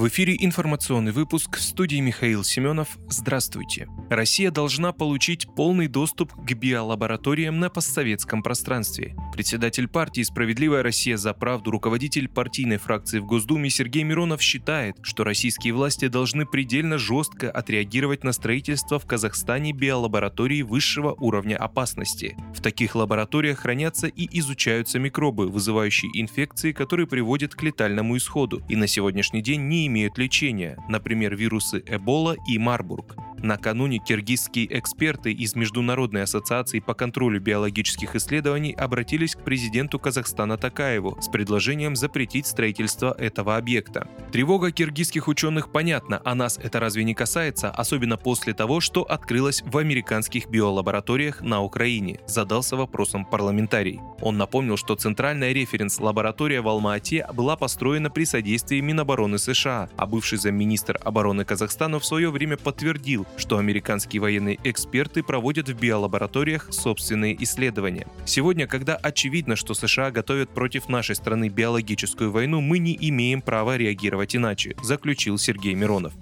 В эфире информационный выпуск в студии Михаил Семенов. Здравствуйте. Россия должна получить полный доступ к биолабораториям на постсоветском пространстве. Председатель партии «Справедливая Россия за правду», руководитель партийной фракции в Госдуме Сергей Миронов считает, что российские власти должны предельно жестко отреагировать на строительство в Казахстане биолаборатории высшего уровня опасности. В таких лабораториях хранятся и изучаются микробы, вызывающие инфекции, которые приводят к летальному исходу, и на сегодняшний день не имеют лечения, например, вирусы Эбола и Марбург. Накануне киргизские эксперты из Международной ассоциации по контролю биологических исследований обратились к президенту Казахстана Такаеву с предложением запретить строительство этого объекта. Тревога киргизских ученых понятна, а нас это разве не касается, особенно после того, что открылось в американских биолабораториях на Украине, задался вопросом парламентарий. Он напомнил, что центральная референс-лаборатория в Алма-Ате была построена при содействии Минобороны США, а бывший замминистр обороны Казахстана в свое время подтвердил, что американские военные эксперты проводят в биолабораториях собственные исследования. Сегодня, когда очевидно, что США готовят против нашей страны биологическую войну, мы не имеем права реагировать иначе, заключил Сергей Миронов.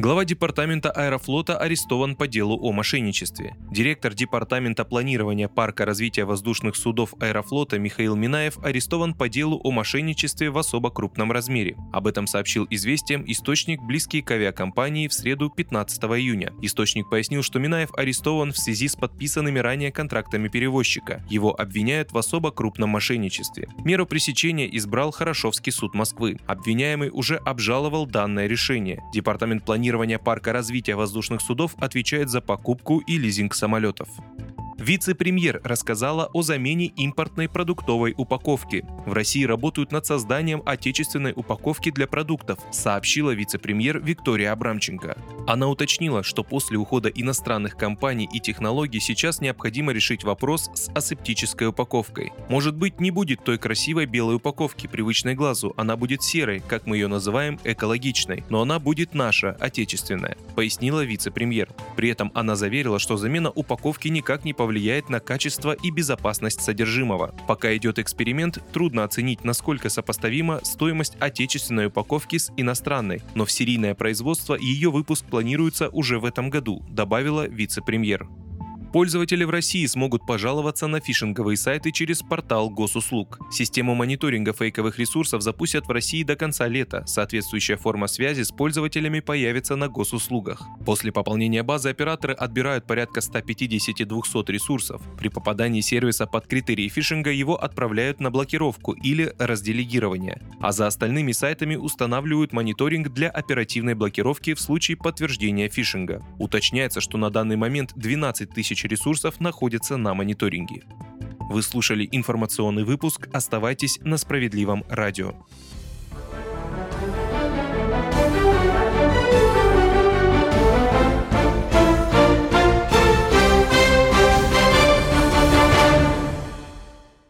Глава департамента аэрофлота арестован по делу о мошенничестве. Директор департамента планирования парка развития воздушных судов аэрофлота Михаил Минаев арестован по делу о мошенничестве в особо крупном размере. Об этом сообщил известиям источник, близкий к авиакомпании в среду 15 июня. Источник пояснил, что Минаев арестован в связи с подписанными ранее контрактами перевозчика. Его обвиняют в особо крупном мошенничестве. Меру пресечения избрал Хорошовский суд Москвы. Обвиняемый уже обжаловал данное решение. Департамент планирования планирования парка развития воздушных судов отвечает за покупку и лизинг самолетов. Вице-премьер рассказала о замене импортной продуктовой упаковки. В России работают над созданием отечественной упаковки для продуктов, сообщила вице-премьер Виктория Абрамченко. Она уточнила, что после ухода иностранных компаний и технологий сейчас необходимо решить вопрос с асептической упаковкой. Может быть, не будет той красивой белой упаковки, привычной глазу, она будет серой, как мы ее называем, экологичной, но она будет наша, отечественная, пояснила вице-премьер. При этом она заверила, что замена упаковки никак не повлияет на качество и безопасность содержимого. Пока идет эксперимент, трудно оценить, насколько сопоставима стоимость отечественной упаковки с иностранной, но в серийное производство ее выпуск планируется уже в этом году, добавила вице-премьер. Пользователи в России смогут пожаловаться на фишинговые сайты через портал госуслуг. Систему мониторинга фейковых ресурсов запустят в России до конца лета. Соответствующая форма связи с пользователями появится на госуслугах. После пополнения базы операторы отбирают порядка 150-200 ресурсов. При попадании сервиса под критерии фишинга его отправляют на блокировку или разделегирование. А за остальными сайтами устанавливают мониторинг для оперативной блокировки в случае подтверждения фишинга. Уточняется, что на данный момент 12 тысяч тысяч ресурсов находятся на мониторинге. Вы слушали информационный выпуск. Оставайтесь на справедливом радио.